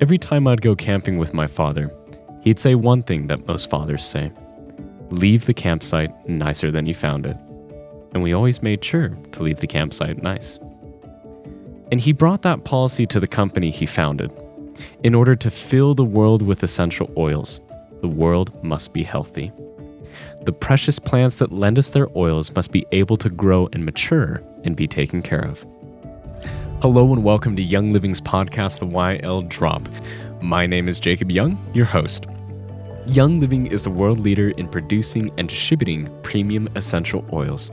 Every time I'd go camping with my father, he'd say one thing that most fathers say leave the campsite nicer than you found it. And we always made sure to leave the campsite nice. And he brought that policy to the company he founded. In order to fill the world with essential oils, the world must be healthy. The precious plants that lend us their oils must be able to grow and mature and be taken care of. Hello and welcome to Young Living's podcast, The YL Drop. My name is Jacob Young, your host. Young Living is the world leader in producing and distributing premium essential oils.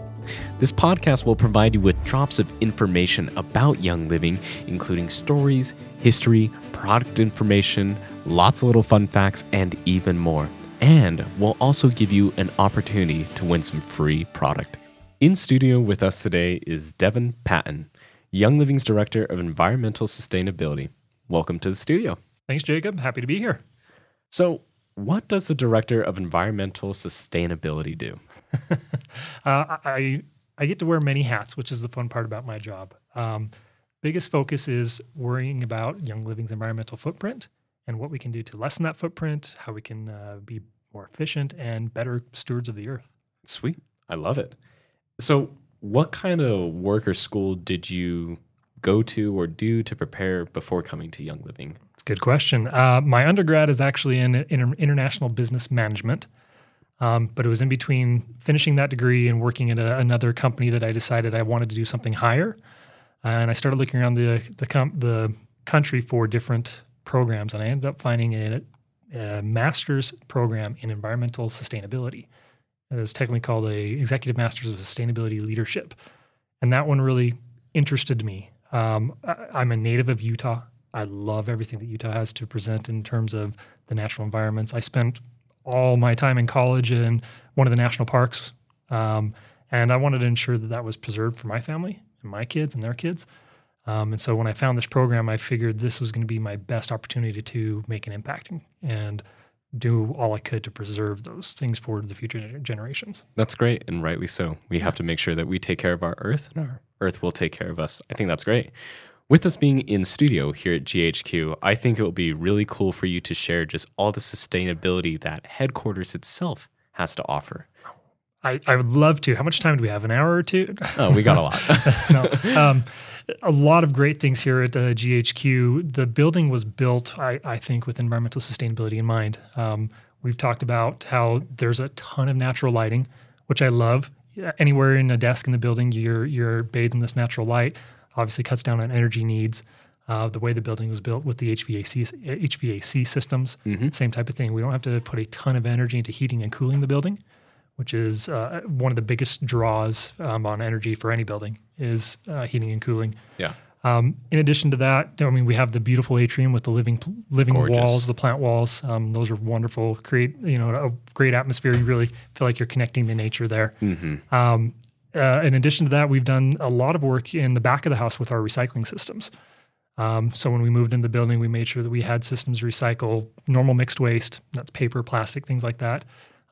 This podcast will provide you with drops of information about Young Living, including stories, history, product information, lots of little fun facts, and even more. And we'll also give you an opportunity to win some free product. In studio with us today is Devin Patton. Young Living's Director of Environmental Sustainability. Welcome to the studio. Thanks, Jacob. Happy to be here. So, what does the Director of Environmental Sustainability do? uh, I I get to wear many hats, which is the fun part about my job. Um, biggest focus is worrying about Young Living's environmental footprint and what we can do to lessen that footprint, how we can uh, be more efficient and better stewards of the earth. Sweet. I love it. So, what kind of work or school did you go to or do to prepare before coming to Young Living? It's a good question. Uh, my undergrad is actually in, in international business management, um, but it was in between finishing that degree and working at a, another company that I decided I wanted to do something higher. And I started looking around the the, com- the country for different programs, and I ended up finding a, a master's program in environmental sustainability. It technically called a Executive Masters of Sustainability Leadership, and that one really interested me. Um, I, am a native of Utah. I love everything that Utah has to present in terms of the natural environments. I spent all my time in college in one of the national parks, um, and I wanted to ensure that that was preserved for my family and my kids and their kids. Um, and so when I found this program, I figured this was going to be my best opportunity to make an impact and do all I could to preserve those things for the future generations. That's great, and rightly so. We have to make sure that we take care of our earth, and our earth will take care of us. I think that's great. With us being in studio here at GHQ, I think it will be really cool for you to share just all the sustainability that headquarters itself has to offer. I, I would love to. How much time do we have? An hour or two? Oh, we got a lot. no, um, a lot of great things here at uh, GHQ. The building was built, I, I, think, with environmental sustainability in mind. Um, we've talked about how there's a ton of natural lighting, which I love. Anywhere in a desk in the building, you're you're bathed in this natural light. Obviously, cuts down on energy needs. Uh, the way the building was built with the HVAC HVAC systems, mm-hmm. same type of thing. We don't have to put a ton of energy into heating and cooling the building which is uh, one of the biggest draws um, on energy for any building is uh, heating and cooling. Yeah. Um, in addition to that, I mean, we have the beautiful atrium with the living living walls, the plant walls. Um, those are wonderful. Create you know a great atmosphere. You really feel like you're connecting to nature there. Mm-hmm. Um, uh, in addition to that, we've done a lot of work in the back of the house with our recycling systems. Um, so when we moved into the building, we made sure that we had systems recycle normal mixed waste, that's paper, plastic, things like that.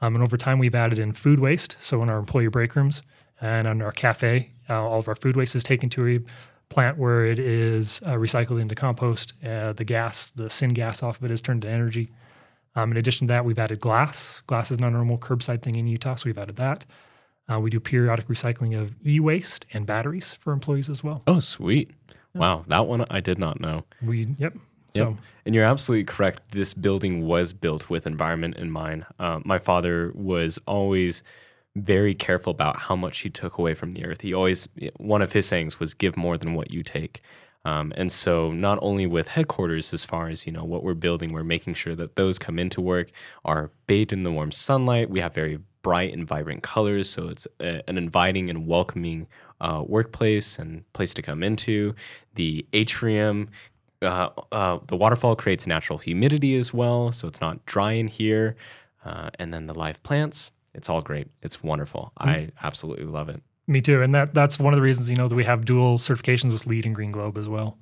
Um, and over time, we've added in food waste. So in our employee break rooms and in our cafe, uh, all of our food waste is taken to a plant where it is uh, recycled into compost. Uh, the gas, the syngas off of it is turned to energy. Um, in addition to that, we've added glass. Glass is not a normal curbside thing in Utah, so we've added that. Uh, we do periodic recycling of e-waste and batteries for employees as well. Oh, sweet! Wow, that one I did not know. We yep. Yep. And you're absolutely correct. This building was built with environment in mind. Uh, my father was always very careful about how much he took away from the earth. He always, one of his sayings was, give more than what you take. Um, and so, not only with headquarters, as far as you know, what we're building, we're making sure that those come into work are bathed in the warm sunlight. We have very bright and vibrant colors, so it's a, an inviting and welcoming uh, workplace and place to come into. The atrium uh, uh, the waterfall creates natural humidity as well, so it's not dry in here. Uh, and then the live plants, it's all great. It's wonderful. Mm. I absolutely love it. Me too. And that that's one of the reasons you know that we have dual certifications with LEED and Green Globe as well.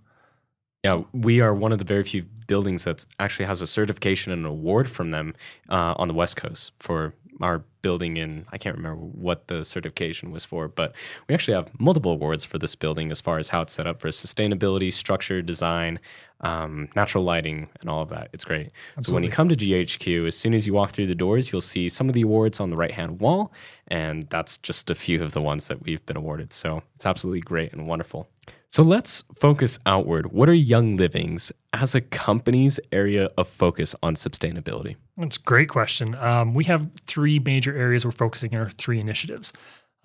Yeah, we are one of the very few buildings that actually has a certification and an award from them uh, on the West Coast for our building in I can't remember what the certification was for, but we actually have multiple awards for this building as far as how it's set up for sustainability, structure, design, um, natural lighting, and all of that. It's great. So when you come to GHQ, as soon as you walk through the doors, you'll see some of the awards on the right hand wall, and that's just a few of the ones that we've been awarded. So it's absolutely great and wonderful. So let's focus outward. What are Young Livings as a company's area of focus on sustainability? That's a great question. Um, we have three major areas we're focusing on three initiatives.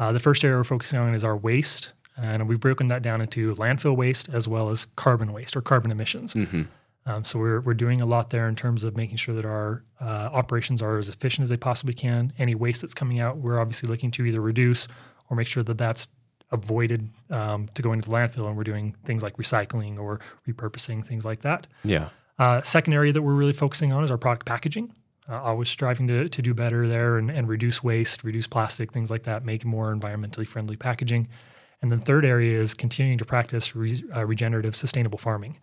Uh, the first area we're focusing on is our waste, and we've broken that down into landfill waste as well as carbon waste or carbon emissions. Mm-hmm. Um, so we're we're doing a lot there in terms of making sure that our uh, operations are as efficient as they possibly can. Any waste that's coming out, we're obviously looking to either reduce or make sure that that's avoided um, to go into the landfill, and we're doing things like recycling or repurposing, things like that. Yeah. Uh, second area that we're really focusing on is our product packaging. Uh, always striving to, to do better there and, and reduce waste, reduce plastic, things like that, make more environmentally friendly packaging. And then third area is continuing to practice re, uh, regenerative sustainable farming,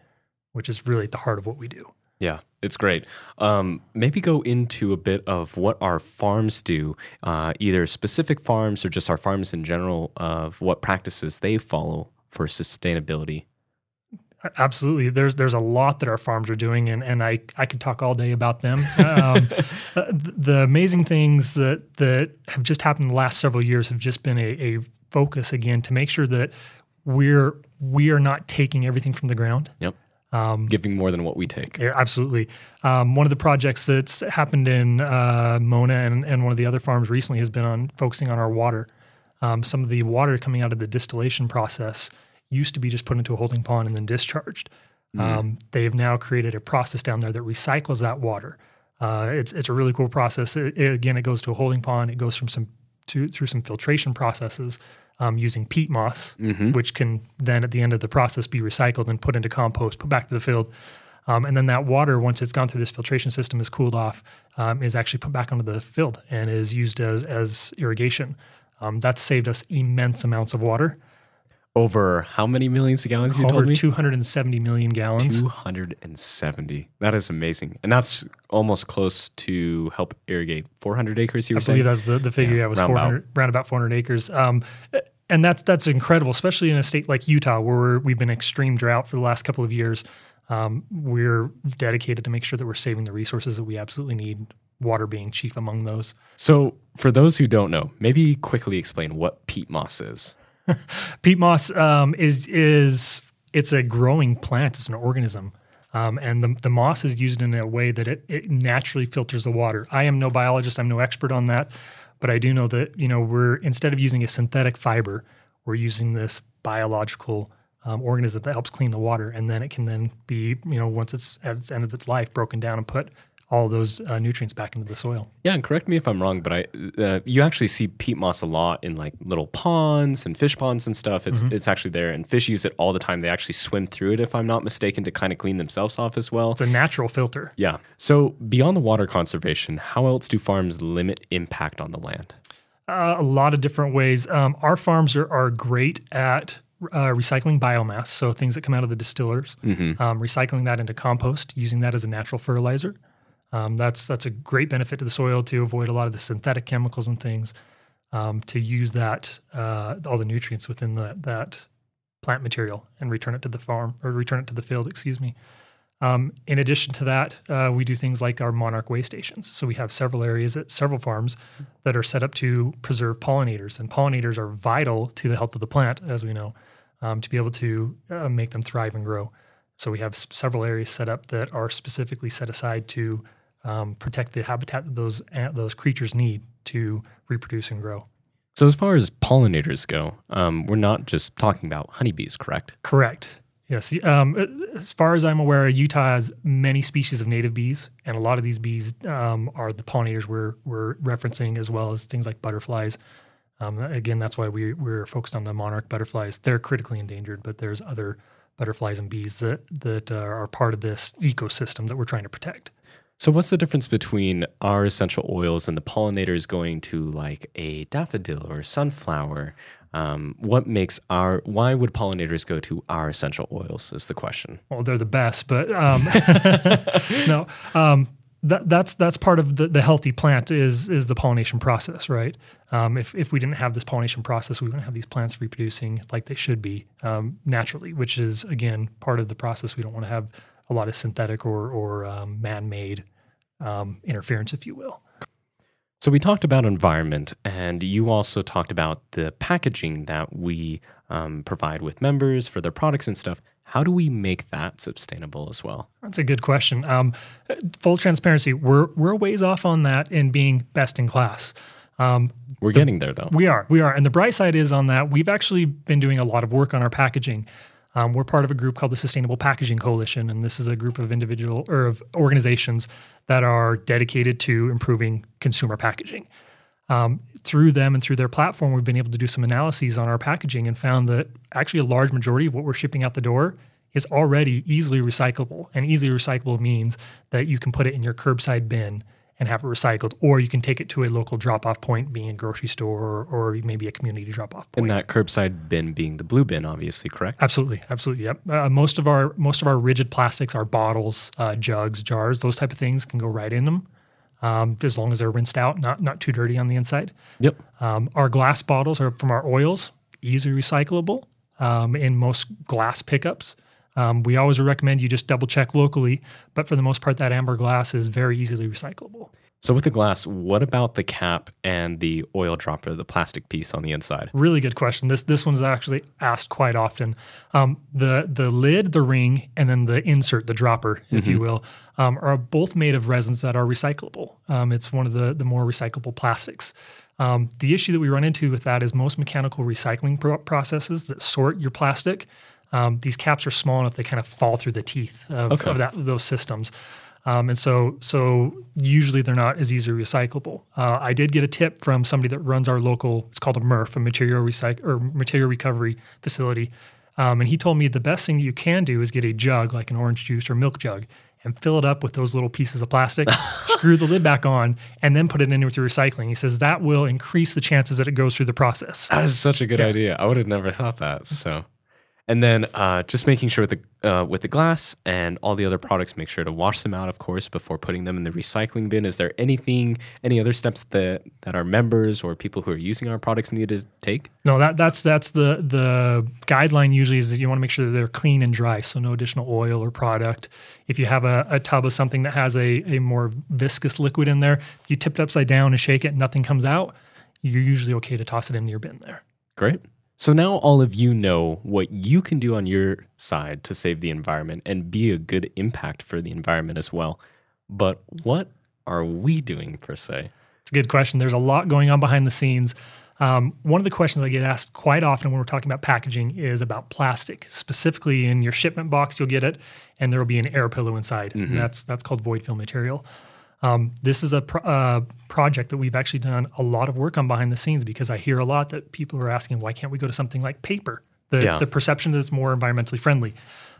which is really at the heart of what we do. Yeah, it's great. Um, maybe go into a bit of what our farms do, uh, either specific farms or just our farms in general, of what practices they follow for sustainability. Absolutely, there's there's a lot that our farms are doing, and, and I I could talk all day about them. Um, the, the amazing things that that have just happened the last several years have just been a, a focus again to make sure that we're we are not taking everything from the ground. Yep. Um, Giving more than what we take. Yeah, absolutely. Um, one of the projects that's happened in uh, Mona and, and one of the other farms recently has been on focusing on our water. Um, some of the water coming out of the distillation process used to be just put into a holding pond and then discharged. Mm. they have now created a process down there that recycles that water. Uh, it's it's a really cool process. It, it, again, it goes to a holding pond. It goes from some to, through some filtration processes um, using peat moss, mm-hmm. which can then at the end of the process be recycled and put into compost, put back to the field. Um, and then that water, once it's gone through this filtration system, is cooled off, um, is actually put back onto the field and is used as as irrigation. Um, that's saved us immense amounts of water. Over how many millions of gallons? You Over told me 270 million gallons. 270. That is amazing, and that's almost close to help irrigate 400 acres. You were I saying? believe that's the, the figure. Yeah, was round 400, about. around about 400 acres. Um, and that's that's incredible, especially in a state like Utah, where we've been extreme drought for the last couple of years. Um, we're dedicated to make sure that we're saving the resources that we absolutely need. Water being chief among those. So, for those who don't know, maybe quickly explain what peat moss is. peat moss um, is is it's a growing plant. It's an organism. Um, and the, the moss is used in a way that it, it naturally filters the water. I am no biologist. I'm no expert on that. But I do know that you know we're instead of using a synthetic fiber, we're using this biological um, organism that helps clean the water, and then it can then be you know once it's at its end of its life broken down and put all those uh, nutrients back into the soil. Yeah, and correct me if I'm wrong, but I uh, you actually see peat moss a lot in like little ponds and fish ponds and stuff. It's mm-hmm. it's actually there, and fish use it all the time. They actually swim through it, if I'm not mistaken, to kind of clean themselves off as well. It's a natural filter. Yeah. So beyond the water conservation, how else do farms limit impact on the land? Uh, a lot of different ways. Um, our farms are, are great at uh, recycling biomass, so things that come out of the distillers, mm-hmm. um, recycling that into compost, using that as a natural fertilizer. Um, that's that's a great benefit to the soil to avoid a lot of the synthetic chemicals and things. Um, to use that uh, all the nutrients within the, that plant material and return it to the farm or return it to the field. Excuse me. Um, in addition to that, uh, we do things like our monarch way stations. So we have several areas at several farms that are set up to preserve pollinators, and pollinators are vital to the health of the plant, as we know, um, to be able to uh, make them thrive and grow. So we have s- several areas set up that are specifically set aside to um, protect the habitat that those those creatures need to reproduce and grow. So, as far as pollinators go, um, we're not just talking about honeybees, correct? Correct. Yes. Um, as far as I'm aware, Utah has many species of native bees, and a lot of these bees um, are the pollinators we're, we're referencing, as well as things like butterflies. Um, again, that's why we, we're focused on the monarch butterflies. They're critically endangered, but there's other butterflies and bees that that are part of this ecosystem that we're trying to protect. So, what's the difference between our essential oils and the pollinators going to like a daffodil or sunflower? Um, what makes our why would pollinators go to our essential oils? Is the question. Well, they're the best, but um, no. Um, that, that's that's part of the, the healthy plant is is the pollination process, right? Um, if if we didn't have this pollination process, we wouldn't have these plants reproducing like they should be um, naturally, which is again part of the process. We don't want to have a lot of synthetic or or um, man made um, interference, if you will. So we talked about environment, and you also talked about the packaging that we um, provide with members for their products and stuff. How do we make that sustainable as well? That's a good question. Um, full transparency, we're we're ways off on that in being best in class. Um, We're getting there though. we are, we are, and the bright side is on that we've actually been doing a lot of work on our packaging. Um, we're part of a group called the Sustainable Packaging Coalition, and this is a group of individual or of organizations that are dedicated to improving consumer packaging. Um, through them and through their platform, we've been able to do some analyses on our packaging and found that actually a large majority of what we're shipping out the door is already easily recyclable. And easily recyclable means that you can put it in your curbside bin and have it recycled, or you can take it to a local drop off point, being a grocery store or, or maybe a community drop off point. And that curbside bin being the blue bin, obviously, correct? Absolutely, absolutely. Yep. Uh, most of our most of our rigid plastics, our bottles, uh, jugs, jars, those type of things can go right in them, um, as long as they're rinsed out, not not too dirty on the inside. Yep. Um, our glass bottles are from our oils, easily recyclable um, in most glass pickups. Um, we always recommend you just double check locally, but for the most part, that amber glass is very easily recyclable. So with the glass, what about the cap and the oil dropper, the plastic piece on the inside? Really good question. This this one's actually asked quite often. Um, the the lid, the ring, and then the insert, the dropper, if you will, um, are both made of resins that are recyclable. Um, it's one of the the more recyclable plastics. Um, the issue that we run into with that is most mechanical recycling pro- processes that sort your plastic. Um, these caps are small enough they kind of fall through the teeth of, Okay. of that those systems. Um, and so, so usually they're not as easily recyclable. Uh, I did get a tip from somebody that runs our local. It's called a MRF, a material recycle or material recovery facility, um, and he told me the best thing you can do is get a jug, like an orange juice or milk jug, and fill it up with those little pieces of plastic. screw the lid back on, and then put it in with your recycling. He says that will increase the chances that it goes through the process. That is such a good idea. I would have never thought that. So, and then uh, just making sure with the uh, with the glass and all the other products, make sure to wash them out, of course, before putting them in the recycling bin. Is there anything, any other steps that that our members or people who are using our products need to take? No, that that's that's the the guideline usually is that you want to make sure that they're clean and dry, so no additional oil or product. If you have a, a tub of something that has a, a more viscous liquid in there, if you tip it upside down and shake it nothing comes out, you're usually okay to toss it into your bin there. Great. So now all of you know what you can do on your side to save the environment and be a good impact for the environment as well. But what are we doing per se? It's a good question. There's a lot going on behind the scenes. Um, one of the questions I get asked quite often when we're talking about packaging is about plastic. Specifically, in your shipment box, you'll get it, and there will be an air pillow inside. And that's that's called void fill material. Um, this is a pro- uh, project that we've actually done a lot of work on behind the scenes because I hear a lot that people are asking, why can't we go to something like paper? The, Yeah. the perception that it's more environmentally friendly.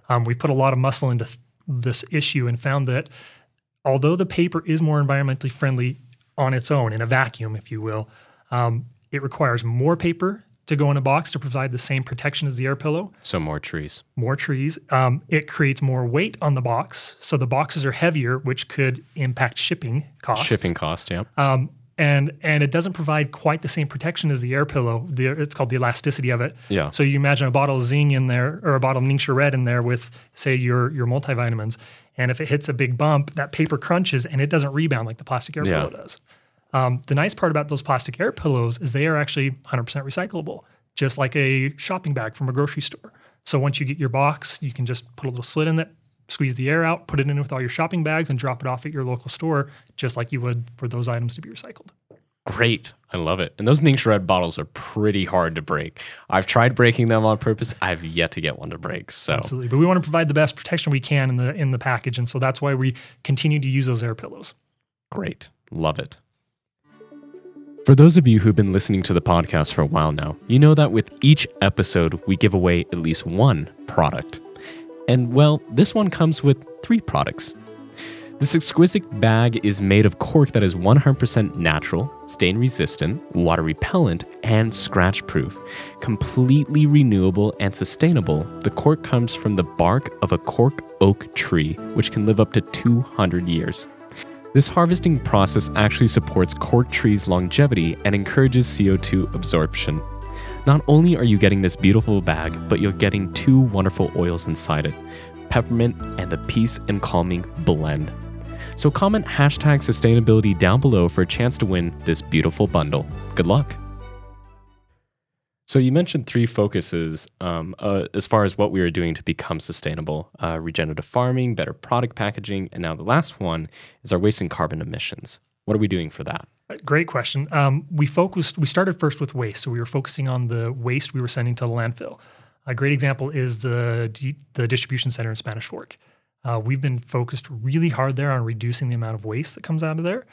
Um, we put a lot of muscle into th- this issue and found that although the paper is more environmentally friendly on its own in a vacuum, if you will, um, it requires more paper to go in a box to provide the same protection as the air pillow So more trees. more trees. Um, it creates more weight on the box, so the boxes are heavier, which could impact shipping costs. Shipping cost, yeah. um, and and it doesn't provide quite the same protection as the air pillow. The, it's called the elasticity of it. Yeah. So you imagine a bottle of Zyng in there, or a bottle of Ningxia Red in there with, say, your your multivitamins, and if it hits a big bump, that paper crunches and it doesn't rebound like the plastic air Yeah. pillow does. Um, the nice part about those plastic air pillows is they are actually 100% recyclable, just like a shopping bag from a grocery store. So once you get your box, you can just put a little slit in it, squeeze the air out, put it in with all your shopping bags, and drop it off at your local store, just like you would for those items to be recycled. Great. I love it. And those Ningxia Red bottles are pretty hard to break. I've tried breaking them on purpose. I've yet to get one to break. So Absolutely. But we want to provide the best protection we can in the in the package. And so that's why we continue to use those air pillows. great. Love it. For those of you who've been listening to the podcast for a while now, you know that with each episode, we give away at least one product. And well, this one comes with three products. This exquisite bag is made of cork that is 100% natural, stain resistant, water repellent, and scratch proof. Completely renewable and sustainable, the cork comes from the bark of a cork oak tree, which can live up to 200 years. This harvesting process actually supports cork trees' longevity and encourages CO2 absorption. Not only are you getting this beautiful bag, but you're getting two wonderful oils inside it peppermint and the peace and calming blend. So comment hashtag sustainability down below for a chance to win this beautiful bundle. Good luck. So you mentioned three focuses um, uh, as far as what we are doing to become sustainable: uh, regenerative farming, better product packaging, and now the last one is our waste and carbon emissions. What are we doing for that? Great question. Um, we focused. We started first with waste, so we were focusing on the waste we were sending to the landfill. A great example is the the distribution center in Spanish Fork. Uh, we've been focused really hard there on reducing the amount of waste that comes out of there,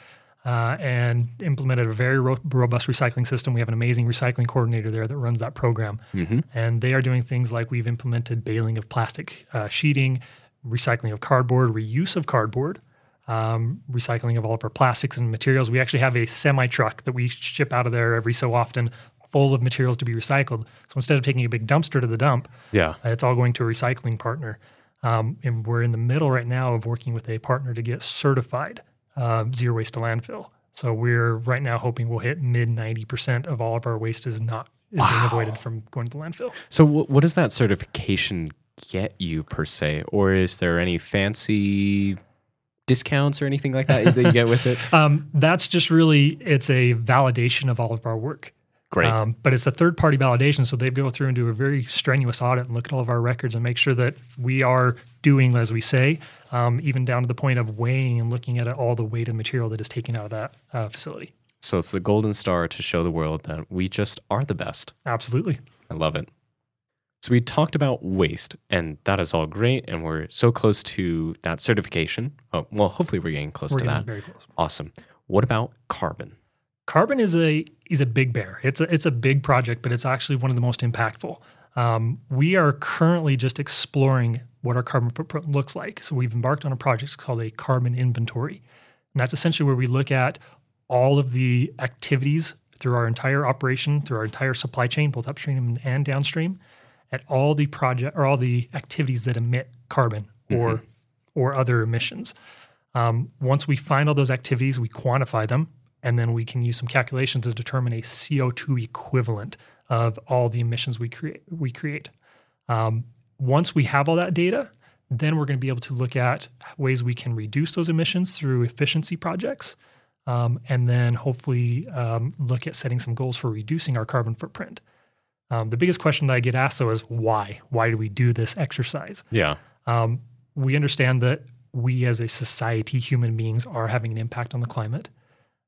uh, and implemented a very ro- robust recycling system. We have an amazing recycling coordinator there that runs that program, mm-hmm. and they are doing things like we've implemented baling of plastic uh, sheeting, recycling of cardboard, reuse of cardboard. Um, recycling of all of our plastics and materials. We actually have a semi truck that we ship out of there every so often full of materials to be recycled. So instead of taking a big dumpster to the dump, yeah, uh, it's all going to a recycling partner. Um, and we're in the middle right now of working with a partner to get certified uh, zero waste to landfill. So we're right now hoping we'll hit mid 90% of all of our waste is not is wow. being avoided from going to the landfill. So w- what does that certification get you per se, or is there any fancy discounts or anything like that that you get with it? Um, that's just really it's a validation of all of our work. Great. Um, but it's a third party validation. So they go through and do a very strenuous audit and look at all of our records and make sure that we are doing as we say, um, even down to the point of weighing and looking at all the weight of material that is taken out of that uh, facility. So it's the golden star to show the world that we just are the best. Absolutely. I love it. So we talked about waste, and that is all great, and we're so close to that certification. Oh, well, hopefully we're getting close we're to getting that. Very close. Awesome. What about carbon? Carbon is a is a big bear. It's a it's a big project, but it's actually one of the most impactful. Um, we are currently just exploring what our carbon footprint looks like. So we've embarked on a project called a carbon inventory, and that's essentially where we look at all of the activities through our entire operation, through our entire supply chain, both upstream and downstream, at all the project or all the activities that emit carbon or mm-hmm. or other emissions. Um, once we find all those activities, we quantify them and then we can use some calculations to determine a CO2 equivalent of all the emissions we create. We create. Um, once we have all that data, then we're going to be able to look at ways we can reduce those emissions through efficiency projects, um, and then hopefully um, look at setting some goals for reducing our carbon footprint. Um, the biggest question that I get asked though is why? Why do we do this exercise? Yeah. Um, we understand that we as a society, human beings, are having an impact on the climate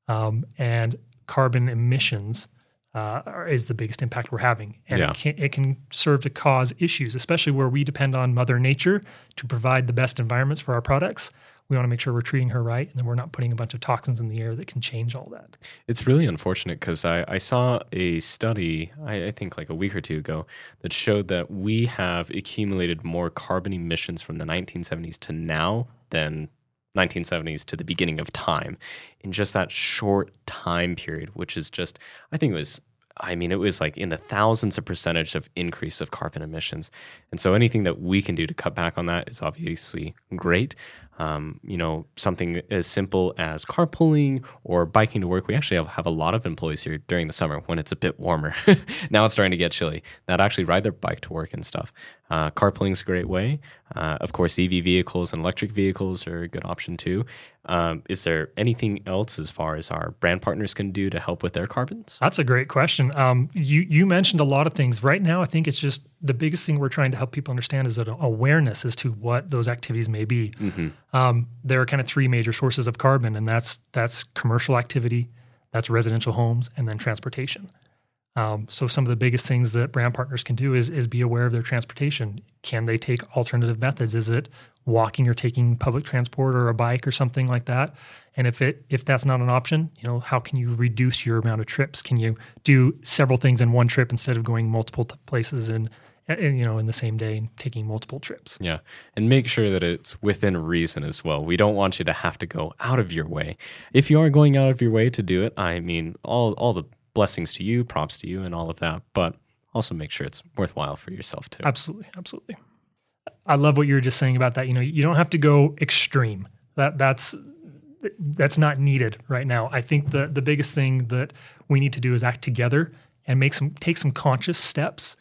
um, and carbon emissions uh, is the biggest impact we're having. And yeah. it, can, it can serve to cause issues, especially where we depend on Mother Nature to provide the best environments for our products. We want to make sure we're treating her right and then we're not putting a bunch of toxins in the air that can change all that. It's really unfortunate because I, I saw a study, I, I think like a week or two ago, that showed that we have accumulated more carbon emissions from the 1970s to now than 1970s to the beginning of time in just that short time period, which is just, I think it was, I mean, it was like in the thousands of percentage of increase of carbon emissions. And so anything that we can do to cut back on that is obviously great. Um, you know, something as simple as carpooling or biking to work. We actually have, have a lot of employees here during the summer when it's a bit warmer. now it's starting to get chilly that actually ride their bike to work and stuff. Uh, carpooling is a great way. Uh, of course, EV vehicles and electric vehicles are a good option too. Um, is there anything else as far as our brand partners can do to help with their carbons? That's a great question. Um, you you mentioned a lot of things. Right now, I think it's just the biggest thing we're trying to help people understand is an awareness as to what those activities may be. Mm-hmm. Um, there are kind of three major sources of carbon, and that's that's commercial activity, that's residential homes, and then transportation. Um, so some of the biggest things that brand partners can do is is be aware of their transportation. Can they take alternative methods? Is it walking or taking public transport or a bike or something like that? And if it if that's not an option, you know, how can you reduce your amount of trips? Can you do several things in one trip instead of going multiple t- places and you know in the same day and taking multiple trips yeah and make sure that it's within reason as well we don't want you to have to go out of your way if you are going out of your way to do it i mean all all the blessings to you, props to you, and all of that. But also make sure it's worthwhile for yourself too. Absolutely, absolutely. I love what you were just saying about that. You know, you don't have to go extreme. That that's that's not needed right now. I think the the biggest thing that we need to do is act together and make some take some conscious steps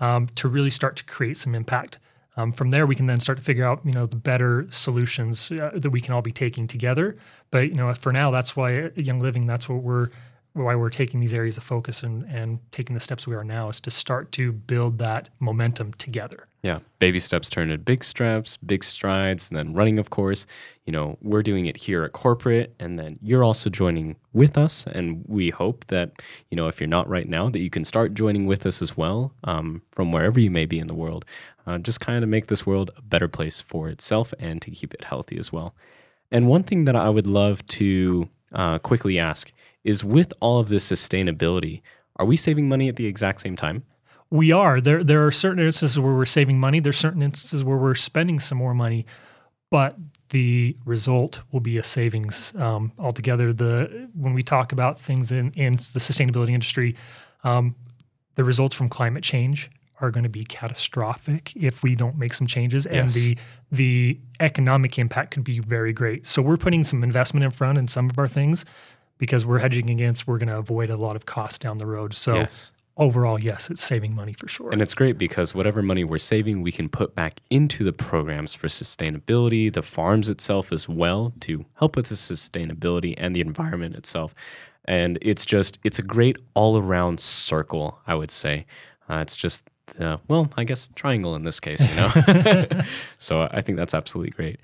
um, to really start to create some impact. Um, from there, we can then start to figure out, you know, the better solutions uh, that we can all be taking together. But you know, for now, that's why at Young Living, that's what we're why we're taking these areas of focus and and taking the steps we are now is to start to build that momentum together. Yeah, baby steps turn into big steps, big strides, and then running, of course. You know, we're doing it here at corporate, and then you're also joining with us. And we hope that, you know, if you're not right now, that you can start joining with us as well um, from wherever you may be in the world. Uh, just kind of make this world a better place for itself and to keep it healthy as well. And one thing that I would love to uh, quickly ask is with all of this sustainability, are we saving money at the exact same time? We are. There there are certain instances where we're saving money. There's certain instances where we're spending some more money, but the result will be a savings um, altogether. The when we talk about things in in the sustainability industry, um, the results from climate change are going to be catastrophic if we don't make some changes, and the the economic impact could be very great. So we're putting some investment in front in some of our things because we're hedging against. We're going to avoid a lot of costs down the road. So Yes. Overall, yes, it's saving money for sure. And it's great because whatever money we're saving, we can put back into the programs for sustainability, the farms itself as well, to help with the sustainability and the environment itself. And it's just, it's a great all around circle, I would say. Uh, it's just, the, well, I guess triangle in this case, you know? so I think that's absolutely great.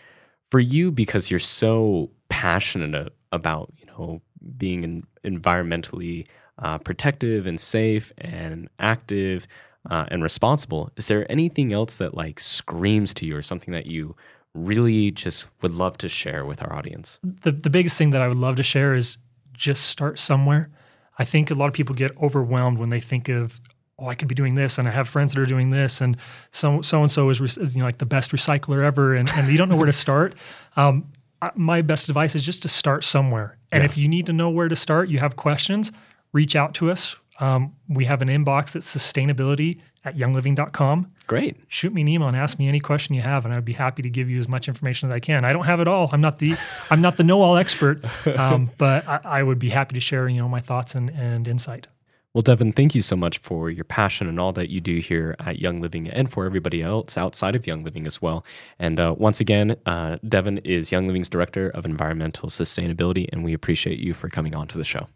For you, because you're so passionate about, you know, being en- environmentally uh, protective and safe and active uh, and responsible, is there anything else that like screams to you or something that you really just would love to share with our audience? the, the biggest thing that I would love to share is just start somewhere. I think a lot of people get overwhelmed when they think of, oh, I could be doing this, and I have friends that are doing this, and so so and so is, re- is you know like the best recycler ever, and, and you don't know where to start. Um, I- my best advice is just to start somewhere. And Yeah. if you need to know where to start, you have questions, reach out to us. Um, we have an inbox that's sustainability at youngliving.com Great. shoot me an email and ask me any question you have, and I'd be happy to give you as much information as I can. I don't have it all. I'm not the I'm not the know all expert, um, but I, I would be happy to share you know my thoughts and, and insight. Well, Devin, thank you so much for your passion and all that you do here at Young Living and for everybody else outside of Young Living as well. And uh, once again, uh, Devin is Young Living's Director of Environmental Sustainability, and we appreciate you for coming on to the show.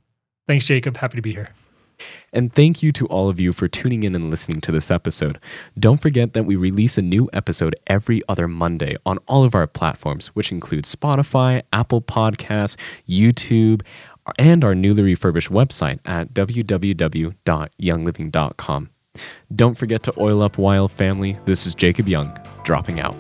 Thanks, Jacob. Happy to be here. And thank you to all of you for tuning in and listening to this episode. Don't forget that we release a new episode every other Monday on all of our platforms, which include Spotify, Apple Podcasts, YouTube, and our newly refurbished website at www.youngliving.com. Don't forget to oil up, wild family. This is Jacob Young, dropping out.